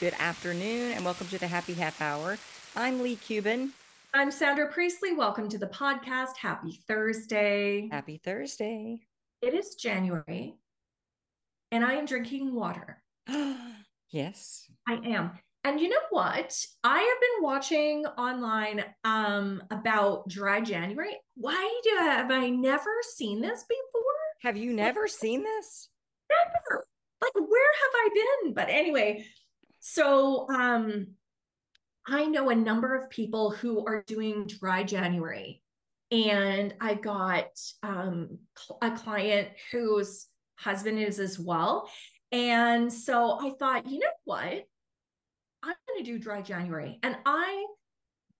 Good afternoon, and welcome to the Happy Half Hour. I'm Leigh Kubin. I'm Sandra Priestley. Welcome to the podcast. Happy Thursday. Happy Thursday. It is January, and I am drinking water. yes. I am. And you know what? I have been watching online um, about dry January. Why do I, have I never seen this before? Have you never seen this? Never. Like, where have I been? But anyway, so um, I know a number of people who are doing dry January. And I got um, a client whose husband is as well. And so I thought, you know what? I'm going to do dry January. And I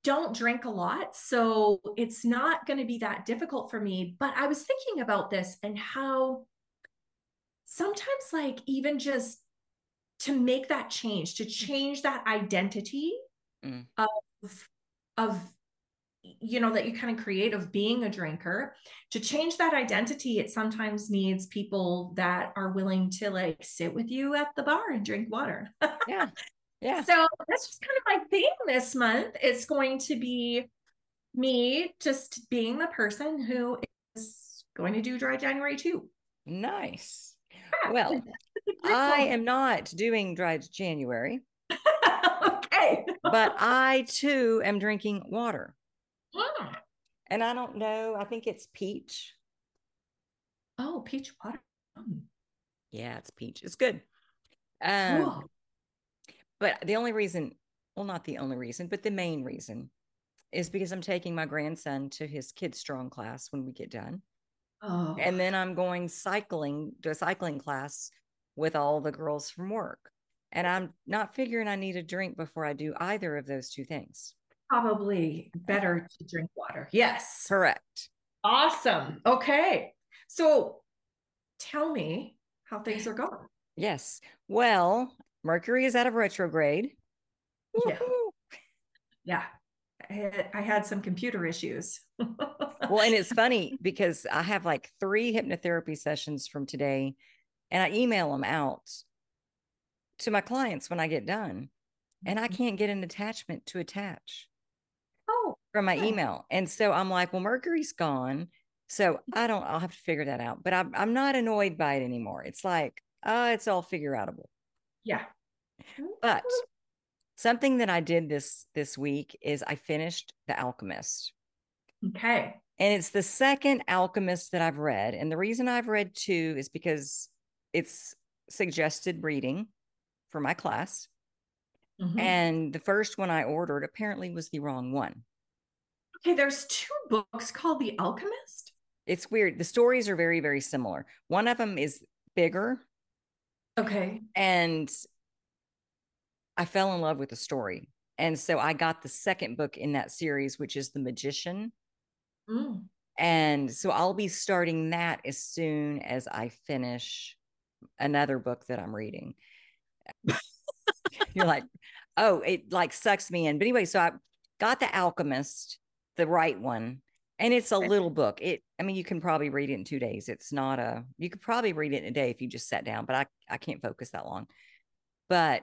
don't drink a lot. So it's not going to be that difficult for me. But I was thinking about this and how sometimes, like, even just to make that change, to change that identity mm. of, of, you know, that you kind of create of being a drinker, to change that identity, it sometimes needs people that are willing to like sit with you at the bar and drink water. yeah. Yeah. So that's just kind of my theme this month. It's going to be me just being the person who is going to do dry January too. Nice. Well, I am not doing dry January. okay. but I too am drinking water. Mm. And I don't know, I think it's peach. Oh, peach water. Mm. Yeah, it's peach. It's good. Um, but the only reason, well, not the only reason, but the main reason is because I'm taking my grandson to his Kids Strong class when we get done. Oh. And then I'm going cycling to a cycling class with all the girls from work. And I'm not figuring I need a drink before I do either of those two things. Probably better to drink water. Yes. Correct. Awesome. Okay. So tell me how things are going. Yes. Well, Mercury is out of retrograde. Yeah. Yeah. I had, I had some computer issues. well, and it's funny because I have like three hypnotherapy sessions from today and I email them out to my clients when I get done. And I mm-hmm. can't get an attachment to attach. Oh, from my email. And so I'm like, well, Mercury's gone. So I don't, I'll have to figure that out. But I'm, I'm not annoyed by it anymore. It's like, uh, it's all figure outable. Yeah. But something that I did this this week is I finished The Alchemist. Okay. And it's the second Alchemist that I've read. And the reason I've read two is because it's suggested reading for my class. Mm-hmm. And the first one I ordered apparently was the wrong one. Okay, there's two books called The Alchemist. It's weird. The stories are very, very similar. One of them is bigger. Okay. And I fell in love with the story. And so I got the second book in that series, which is The Magician. Mm. And so I'll be starting that as soon as I finish another book that I'm reading. You're like, oh, it like sucks me in. But anyway, so I got The Alchemist, the right one. And it's a little book. It, I mean, you can probably read it in two days. It's not a, you could probably read it in a day if you just sat down, but I, I can't focus that long. But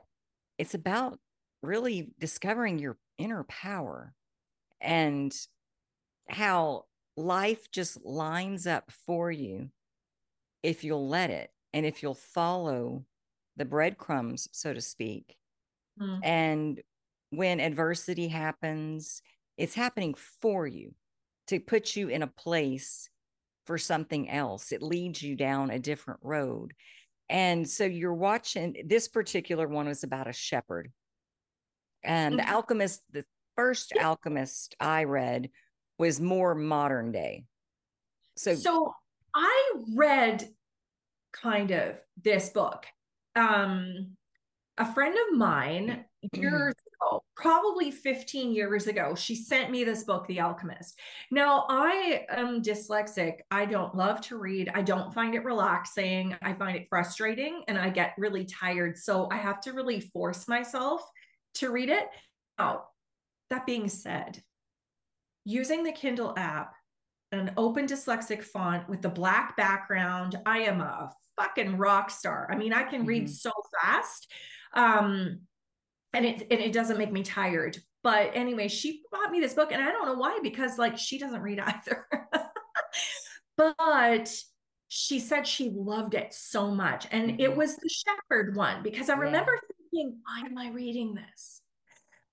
it's about really discovering your inner power and how life just lines up for you if you'll let it and if you'll follow the breadcrumbs, so to speak. Mm. And when adversity happens, it's happening for you to put you in a place for something else. It leads you down a different road. And so you're watching this particular one was about a shepherd. And mm-hmm. the alchemist, the first alchemist I read was more modern day. So So I read kind of this book. Um, a friend of mine mm-hmm. years ago, probably 15 years ago, she sent me this book, The Alchemist. Now, I am dyslexic. I don't love to read. I don't find it relaxing. I find it frustrating and I get really tired. So I have to really force myself to read it. Now, that being said, using the Kindle app, an open dyslexic font with the black background, I am a fucking rock star. I mean, I can mm-hmm. read so fast. Um, and it and it doesn't make me tired. But anyway, she bought me this book, and I don't know why because like she doesn't read either. but she said she loved it so much, and mm-hmm. it was the Shepherd one because I remember yeah. thinking, why am I reading this?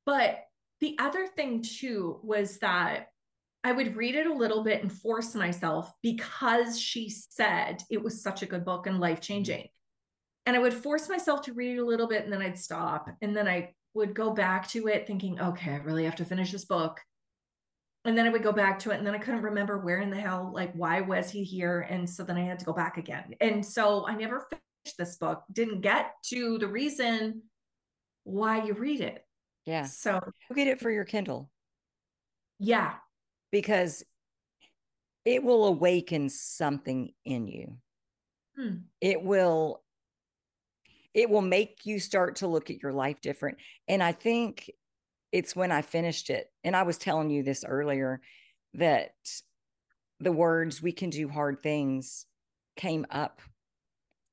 But the other thing too was that I would read it a little bit and force myself because she said it was such a good book and life changing. And I would force myself to read it a little bit and then I'd stop. And then I would go back to it thinking, okay, I really have to finish this book. And then I would go back to it and then I couldn't remember where in the hell, like, why was he here? And so then I had to go back again. And so I never finished this book, didn't get to the reason why you read it. Yeah. So you get it for your Kindle. Yeah. Because it will awaken something in you. Hmm. It will it will make you start to look at your life different. And I think it's when I finished it, and I was telling you this earlier that the words, we can do hard things, came up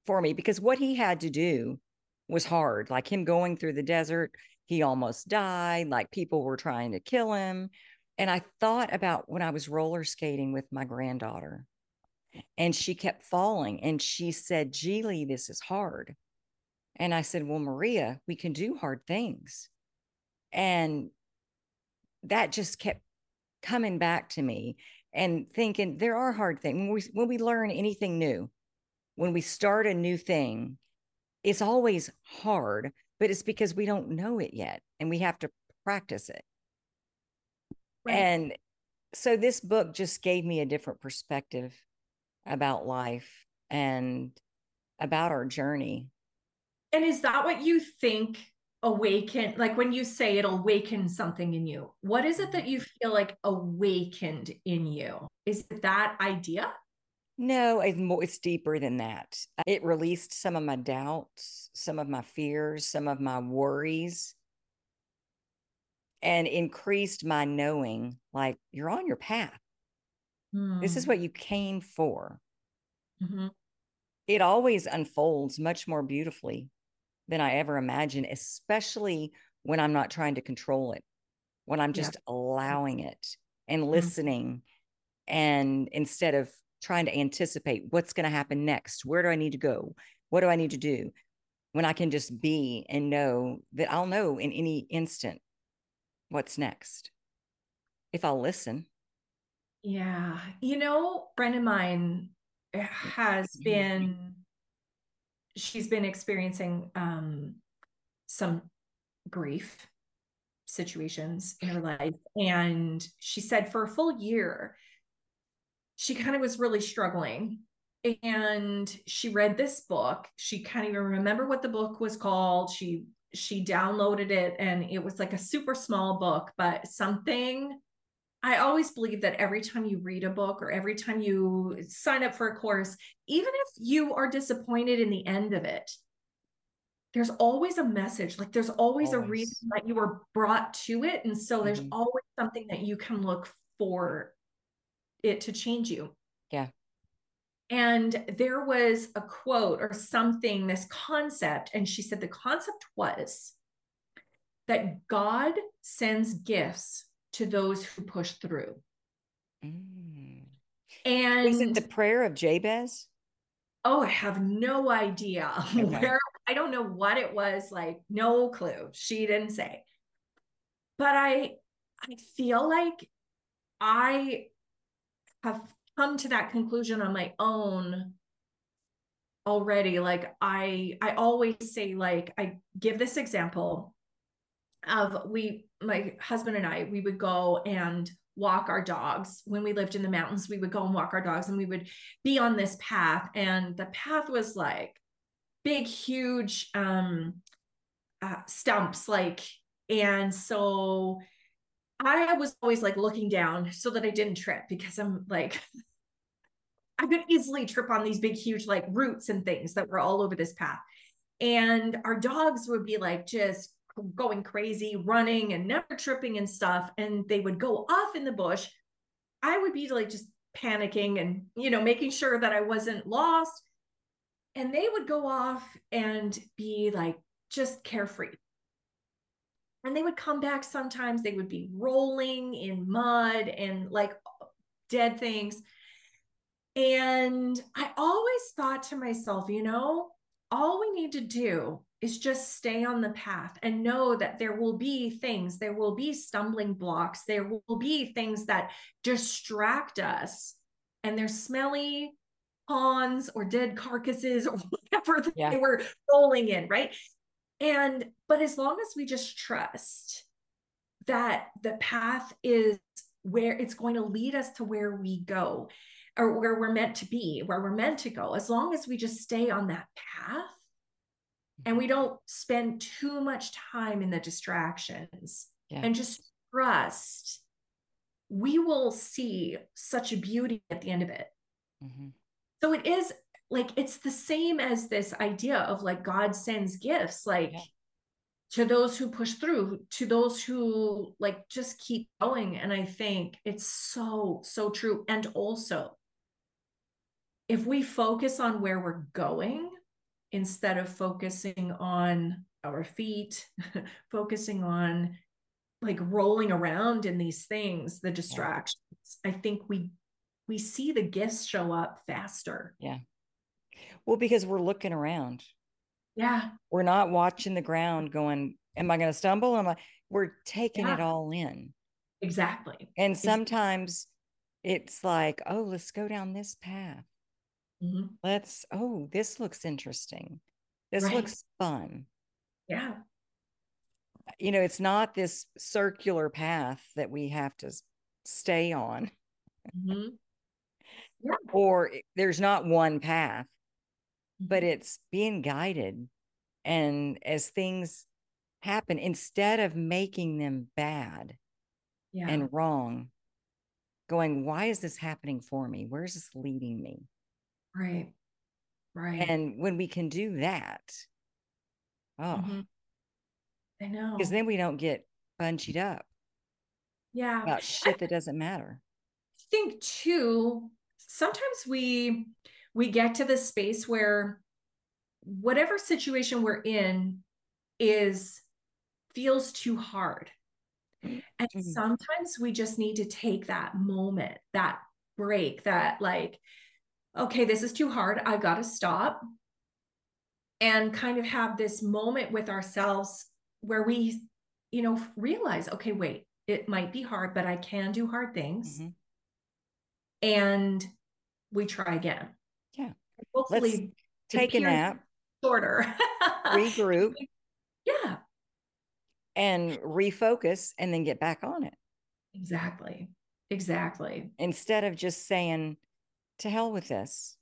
for me because what he had to do was hard. Like him going through the desert, he almost died, like people were trying to kill him. And I thought about when I was roller skating with my granddaughter and she kept falling and she said, Geely, this is hard. And I said, Well, Maria, we can do hard things. And that just kept coming back to me and thinking there are hard things. When we, when we learn anything new, when we start a new thing, it's always hard, but it's because we don't know it yet and we have to practice it. Right. And so this book just gave me a different perspective about life and about our journey. And is that what you think awaken like when you say it'll awaken something in you what is it that you feel like awakened in you? Is it that idea? No it's more it's deeper than that. It released some of my doubts some of my fears some of my worries and increased my knowing like you're on your path this is hmm. what you came for mm-hmm. it always unfolds much more beautifully than I ever imagined, especially when I'm not trying to control it, when I'm just yeah. allowing it and mm-hmm. listening. Mm-hmm. And instead of trying to anticipate what's going to happen next, where do I need to go? What do I need to do? When I can just be and know that I'll know in any instant what's next if I'll listen. Yeah. You know, friend of mine has been she's been experiencing um, some grief situations in her life. And she said for a full year, she kind of was really struggling. And she read this book. She can't even remember what the book was called. She she downloaded it and it was like a super small book, but something I always believe that every time you read a book or every time you sign up for a course, even if you are disappointed in the end of it, there's always a message. Like there's always, always. a reason that you were brought to it. And so mm-hmm. there's always something that you can look for it to change you. Yeah. And there was a quote or something, this concept. And she said the concept was that God sends gifts to those who push through. Mm. And is it the prayer of Jabez? Oh, I have no idea okay. where I don't know what it was like, no clue. She didn't say. But I I feel like I have come to that conclusion on my own already like i i always say like i give this example of we my husband and I we would go and walk our dogs. When we lived in the mountains we would go and walk our dogs and we would be on this path. And the path was like big huge um uh, stumps like and so I was always like looking down so that I didn't trip because I'm like I could easily trip on these big huge like roots and things that were all over this path and our dogs would be like just going crazy, running and never tripping and stuff. And they would go off in the bush. I would be like just panicking and, you know, making sure that I wasn't lost. And they would go off and be like just carefree. and they would come back sometimes they would be rolling in mud and like dead things and i always thought to myself you know all we need to do is just stay on the path and know that there will be things there will be stumbling blocks there will be things that distract us. And they're smelly ponds or dead carcasses or whatever yeah. they were rolling in right? And, but as long as we just trust that the path is where it's going to lead us to where we go or where we're meant to be, where we're meant to go, as long as we just stay on that path and we don't spend too much time in the distractions yeah. and just trust, we will see such a beauty at the end of it. Mm-hmm. So it is like it's the same as this idea of like God sends gifts like yeah. to those who push through to those who like just keep going and I think it's so so true and also if we focus on where we're going instead of focusing on our feet focusing on like rolling around in these things the distractions yeah. i think we we see the gifts show up faster yeah well, because we're looking around. Yeah. We're not watching the ground going, Am I going to stumble? Am I? We're taking yeah. it all in. Exactly. And sometimes it's like, Oh, let's go down this path. Mm-hmm. Let's, oh, this looks interesting. This right. looks fun. Yeah. You know, it's not this circular path that we have to stay on. Mm-hmm. Yeah. Or there's not one path but mm-hmm. it's being guided. And as things happen, instead of making them bad yeah. and wrong, going, why is this happening for me? Where is this leading me? Right. Right. And when we can do that, oh, mm-hmm. I know. Because then we don't get bunchied up. Yeah. About shit that doesn't matter. I think too, sometimes we we get to the space where whatever situation we're in is feels too hard. And mm-hmm. sometimes we just need to take that moment, that break, that like, okay, this is too hard. I've got to stop and kind of have this moment with ourselves where we, you know, realize, okay, wait, it might be hard, but I can do hard things. Mm-hmm. And we try again. Yeah. Hopefully Let's take a nap. Shorter. regroup. Yeah. And refocus and then get back on it. Exactly. Exactly. Instead of just saying, to hell with this.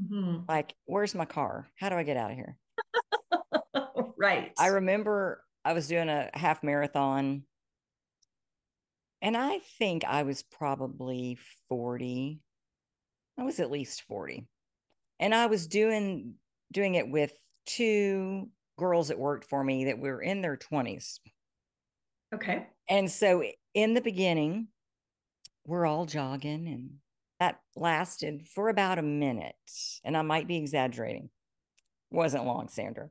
Mm-hmm. Like, where's my car? How do I get out of here? right. I remember I was doing a half marathon and I think I was probably 40. I was at least 40 and I was doing doing it with two girls that worked for me that were in their 20s. Okay. And so in the beginning, we're all jogging and that lasted for about a minute. And I might be exaggerating. Wasn't long, Sandra.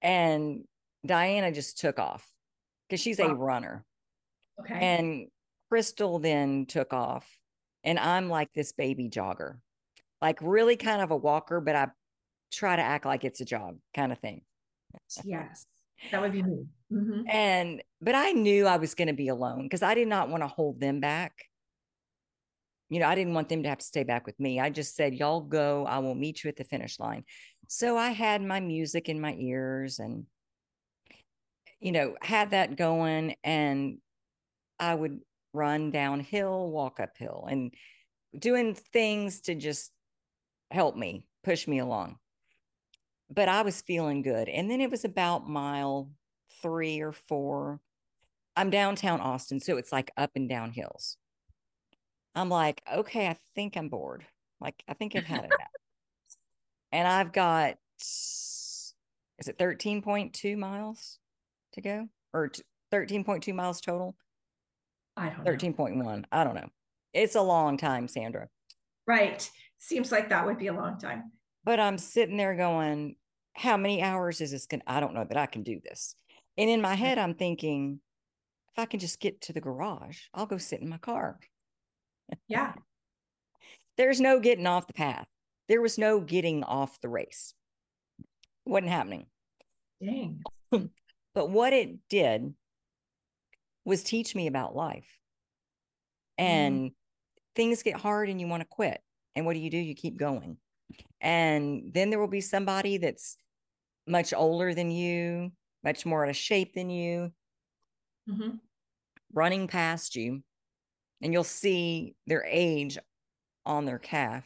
And Diana just took off because she's wow. a runner. Okay. And Crystal then took off. And I'm like this baby jogger like really kind of a walker, but I try to act like it's a jog kind of thing. Yes, that would be me. Mm-hmm. And, but I knew I was going to be alone because I did not want to hold them back. You know, I didn't want them to have to stay back with me. I just said, y'all go. I will meet you at the finish line. So I had my music in my ears and, you know, had that going. And I would run downhill, walk uphill, and doing things to just help me, push me along. But I was feeling good. And then it was about mile three or four. I'm downtown Austin, so it's like up and down hills. I'm like, okay, I think I'm bored. Like, I think I've had enough. and I've got, is it 13.2 miles to go or 13.2 miles total? I don't 13.1. I don't know. It's a long time, Sandra. Right seems like that would be a long time. But I'm sitting there going, how many hours is this going to, I don't know that I can do this. And in my head, I'm thinking, if I can just get to the garage, I'll go sit in my car. Yeah. There's no getting off the path. There was no getting off the race. wasn't happening. Dang. But what it did was teach me about life. Mm-hmm. And things get hard and you want to quit. And what do you do? You keep going. And then there will be somebody that's much older than you, much more out of shape than you, Mhm. running past you. And you'll see their age on their calf.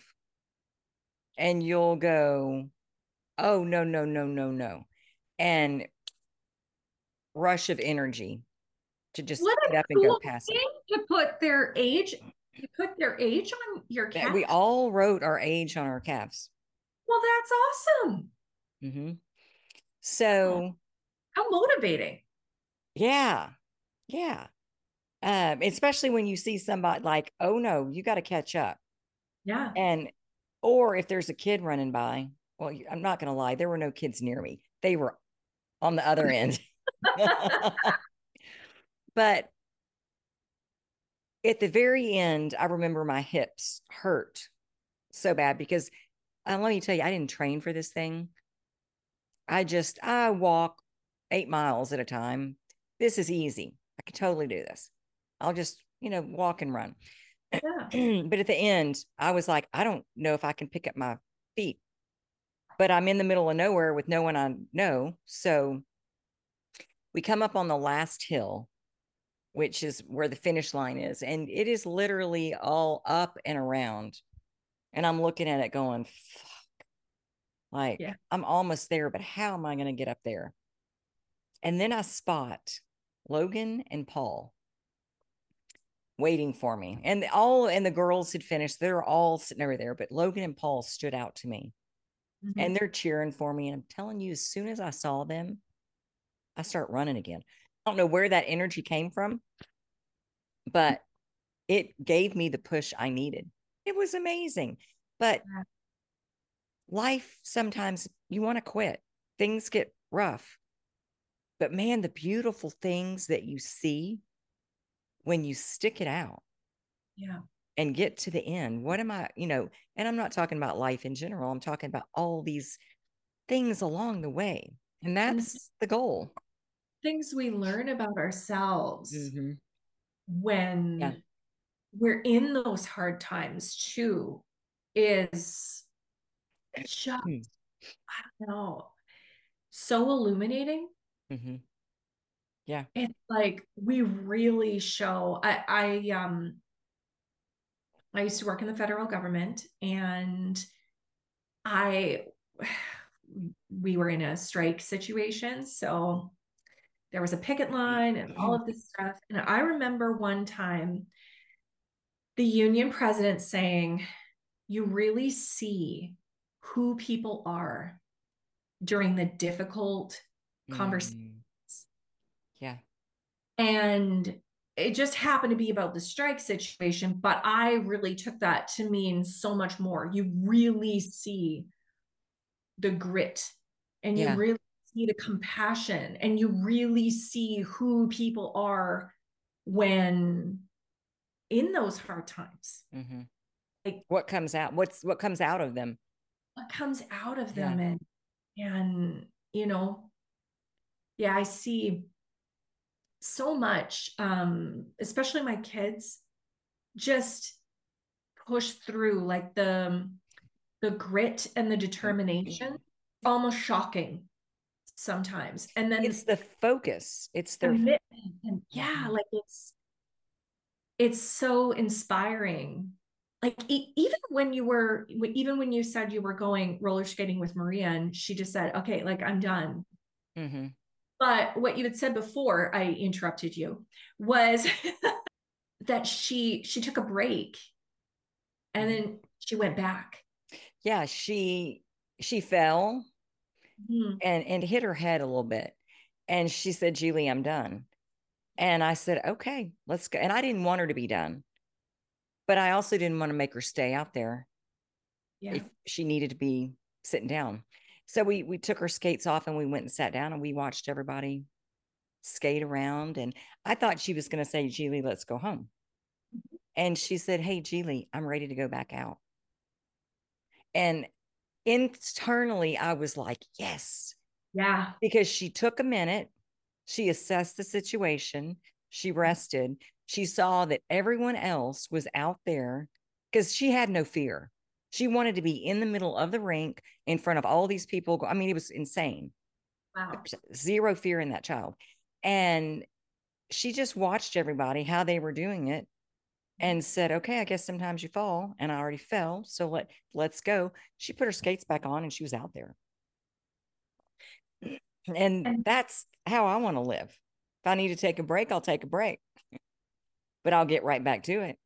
And you'll go, oh, no, no, no, no, no. And rush of energy to just What get up and go cool past it. thing to put their age, to put their age on your calf. We all wrote our age on our calves. well, that's awesome. hmm So, How motivating. yeah, yeah. Um, especially when you see somebody like, oh no, you got to catch up. Yeah. And, or if there's a kid running by, well, I'm not going to lie, there were no kids near me. They were on the other end. but at the very end, I remember my hips hurt so bad because uh, let me tell you, I didn't train for this thing. I just, I walk eight miles at a time. This is easy. I can totally do this. I'll just, you know, walk and run. Yeah. but at the end, I was like, I don't know if I can pick up my feet, but I'm in the middle of nowhere with no one I know. So we come up on the last hill, which is where the finish line is. And it is literally all up and around. And I'm looking at it going, fuck. Like, Yeah. I'm almost there, but how am I going to get up there? And then I spot Logan and Paul waiting for me. And all and the girls had finished. They're all sitting over there, but Logan and Paul stood out to me Mhm. and they're cheering for me. And I'm telling you, as soon as I saw them, I start running again. I don't know where that energy came from, but it gave me the push I needed. It was amazing. But Yeah. life sometimes you want to quit, things get rough. But man, the beautiful things that you see when you stick it out yeah. and get to the end. What am I, you know, and I'm not talking about life in general. I'm talking about all these things along the way. And that's the goal. Things we learn about ourselves Mhm. when Yeah. we're in those hard times too is just Mm. I don't know so illuminating Mhm. it's like we really show I I um I used to work in the federal government and I we were in a strike situation so there was a picket line and all of this stuff and I remember one time the union president saying you really see who people are during the difficult conversation Mm. Yeah. and it just happened to be about the strike situation but i really took that to mean so much more you really see the grit and you really see the compassion and you really see who people are when in those hard times Mhm. Like- what comes out? What's what comes out of them? what comes out of Yeah. them and and you know yeah i see so much um especially my kids just push through like the the grit and the determination almost shocking sometimes and then It's the focus. It's their commitment and yeah Mhm. like it's it's so inspiring like e- even when you were even when you said you were going roller skating with maria and she just said okay like i'm done Mhm. But what you had said before i interrupted you was that she she took a break and Mhm. then she went back Yeah, she she fell Mhm. and and hit her head a little bit. And she said, Julie, I'm done. And I said, okay, let's go. And I didn't want her to be done, but I also didn't want to make her stay out there yeah if she needed to be sitting down. So we we took her skates off and we went and sat down and we watched everybody skate around. And I thought she was going to say, Julie, let's go home. Mm-hmm. And she said, Hey, Julie, I'm ready to go back out. And internally, I was like, Yes. Yeah. Because she took a minute, she assessed the situation, she mm-hmm. rested, she saw that everyone else was out there because she had no fear. She wanted to be in the middle of the rink in front of all these people. I mean, it was insane. Wow. Zero fear in that child. And she just watched everybody how they were doing it and said, "Okay, I guess sometimes you fall, and I already fell, so let let's go." She put her skates back on and she was out there. And that's how I want to live. If I need to take a break, I'll take a break. But I'll get right back to it.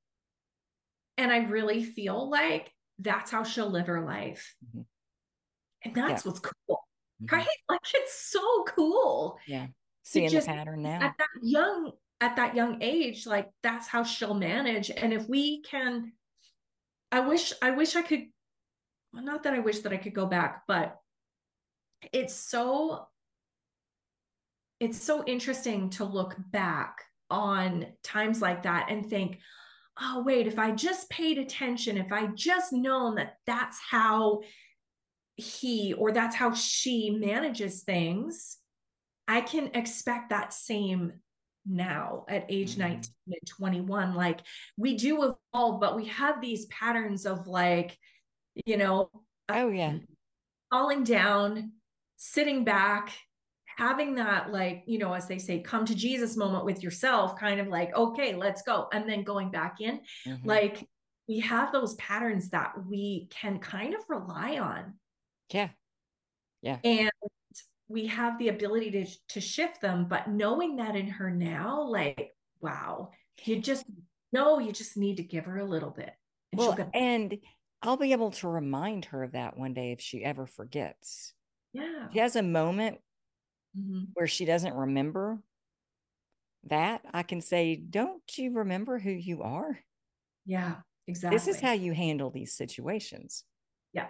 And I really feel like that's how she'll live her life. Mm-hmm. And that's yeah. what's cool. Mm-hmm. Right? Like it's so cool. Yeah. Seeing just, the pattern now. At that young at that young age, like that's how she'll manage. And if we can, I wish, I wish I could, well, not that I wish that I could go back, but it's so, it's so interesting to look back on times like that and think, oh, wait, if I just paid attention, if I just known that that's how he or that's how she manages things, I can expect that same now at age mm-hmm. 19 and 21 like we do evolve but we have these patterns of like you know oh yeah falling down sitting back having that like you know as they say come to jesus moment with yourself kind of like okay let's go and then going back in mm-hmm. like we have those patterns that we can kind of rely on yeah yeah and we have the ability to to shift them but knowing that in her now like wow you just know you just need to give her a little bit and well, and I'll be able to remind her of that one day if she ever forgets. Yeah. She has a moment mm-hmm. where she doesn't remember that. I can say, Don't you remember who you are? Yeah, exactly. This is how you handle these situations. Yeah.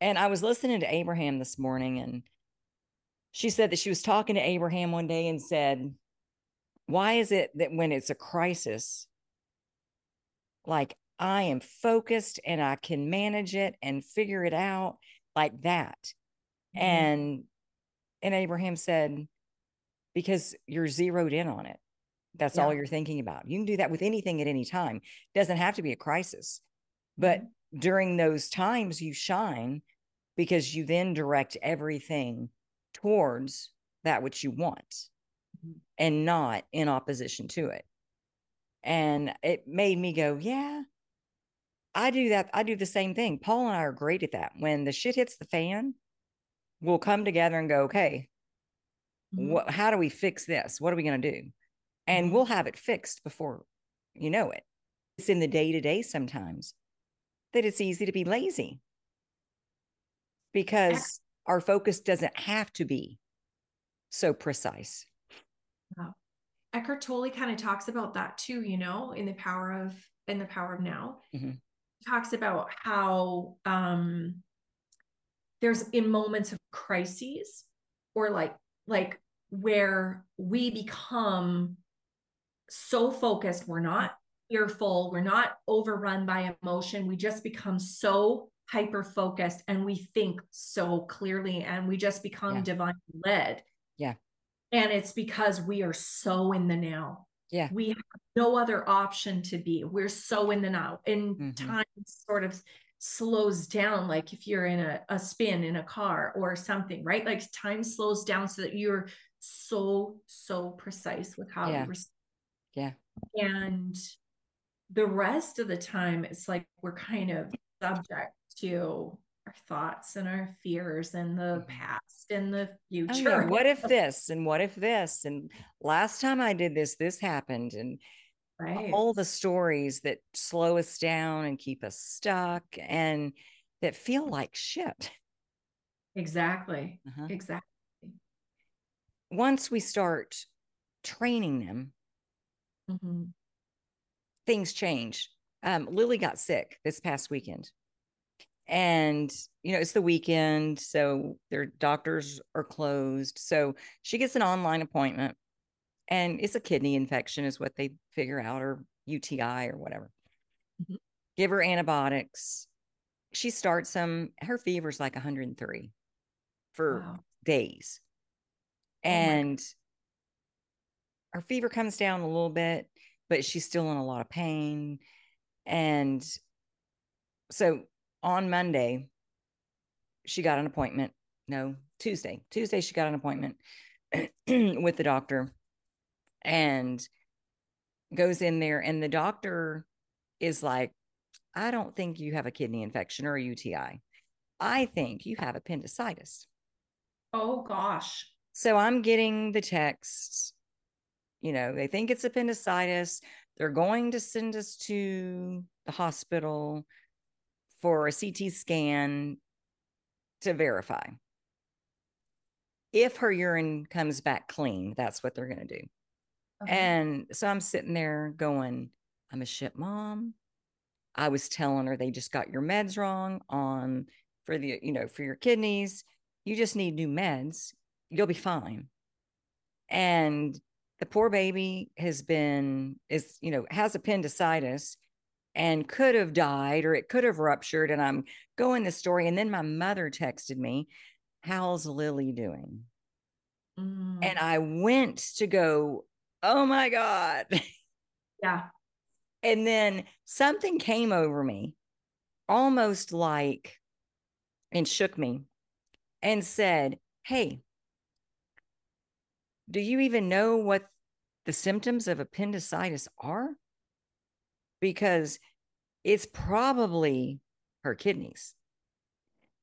And I was listening to Abraham this morning, and she said that she was talking to Abraham one day and said, Why is it that when it's a crisis, like I am focused and I can manage it and figure it out like that? Mm-hmm. And and Abraham said, Because you're zeroed in on it. That's yeah. all you're thinking about. You can do that with anything at any time. It doesn't have to be a crisis. But mm-hmm. during those times, you shine because you then direct everything towards that which you want mm-hmm. and not in opposition to it. And it made me go, yeah, I do that. I do the same thing. Paul and I are great at that. When the shit hits the fan, we'll come together and go, okay, mm-hmm. what, how do we fix this? What are we going to do? And mm-hmm. we'll have it fixed before you know it. It's in the day to day sometimes that it's easy to be lazy because our focus doesn't have to be so precise. Wow. Eckhart Tolle kind of talks about that too, you know, in the power of in the power of now. Mm-hmm. He talks about how um there's in moments of crises or like like where we become so focused, we're not fearful, we're not overrun by emotion, we just become so hyper focused and we think so clearly and we just become yeah. divine led. Yeah. And it's because we are so in the now. Yeah. We have no other option to be. We're so in the now. in mm-hmm. time sort of slows down, like if you're in a, a spin in a car or something, right? Like time slows down so that you're so, so precise with how yeah. you respond. Yeah. And the rest of the time, it's like we're kind of subject to our thoughts and our fears and the mm-hmm. past and the future. Oh, yeah. What if this and what if this? And last time I did this, this happened. And right. all the stories that slow us down and keep us stuck and that feel like shit. Exactly. Uh-huh. Exactly. Once we start training them, mm-hmm. things change. Um, Lily got sick this past weekend and you know it's the weekend so their doctors are closed so she gets an online appointment and it's a kidney infection, is what they figure out, or UTI or whatever. Mhm. Give her antibiotics. She starts them. Her fever's like 103 for Wow. days. Oh. And her fever comes down a little bit, but she's still in a lot of pain. And so on Monday, she got an appointment. No, Tuesday. Tuesday, she got an appointment with the doctor and goes in there. And the doctor is like, I don't think you have a kidney infection or a UTI. I think you have appendicitis. Oh gosh. So I'm getting the text, you know, they think it's appendicitis. They're going to send us to the hospital for a CT scan to verify. If her urine comes back clean, that's what they're going to do. Okay. And so I'm sitting there going, I'm a shit mom. I was telling her they just got your meds wrong on for the, you know, for your kidneys. You just need new meds. You'll be fine. And the poor baby has been, is, you know, has appendicitis and could have died or it could have ruptured. And I'm going the story. And then my mother texted me, How's Lily doing? Mm, And I went to go, Oh my God. yeah. And then something came over me, almost like, and shook me and said, Hey, do you even know what the symptoms of appendicitis are? Because it's probably her kidneys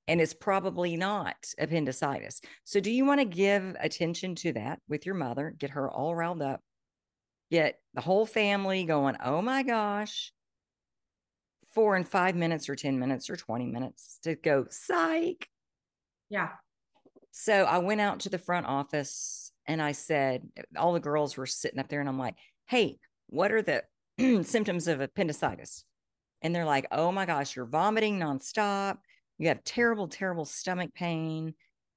and it's probably not appendicitis. So, do you want to give attention to that with your mother? Get her all riled up, get the whole family going, oh my gosh, four and five minutes or 10 minutes or 20 minutes to go, psych. Yeah. So I went out to the front office and I said, all the girls were sitting up there, and I'm like, hey, what are the symptoms of appendicitis? And they're like, oh my gosh, you're vomiting nonstop. You have terrible, terrible stomach pain.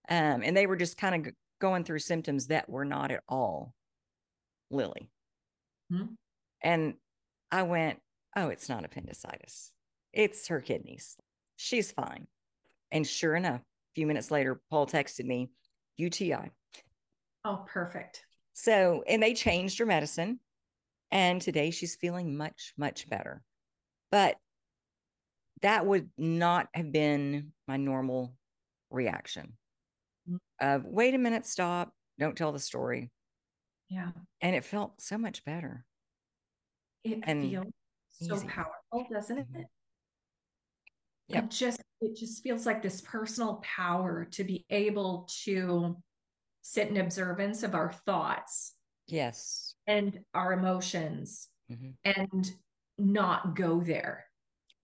Um, and they were just kind of g- going through symptoms that were not at all Lily. Hmm. And I went, oh, it's not appendicitis. It's her kidneys. She's fine. And sure enough, a few minutes later, Paul texted me, UTI. Oh, perfect. So, and they changed her medicine. And today she's feeling much, much better. But that would not have been my normal reaction Mm. of wait a minute, stop, don't tell the story. Yeah. And it felt so much better. It And feels so easy. powerful, doesn't it? Mhm. Yep. It just it just feels like this personal power to be able to sit in observance of our thoughts Yes. and our emotions Mhm. and not go there.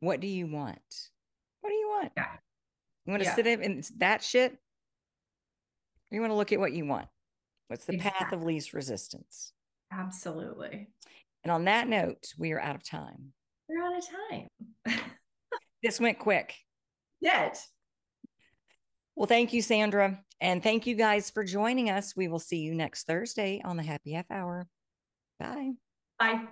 What do you want? What do you want? Yeah. You want to Yeah. sit in in that shit? You want to look at what you want? What's the path of least resistance? Absolutely. And on that note, we are out of time. We're out of time. This went quick. Yet. Well, thank you, Sandra. And thank you guys for joining us. We will see you next Thursday on the Happy Half Hour. Bye. Bye.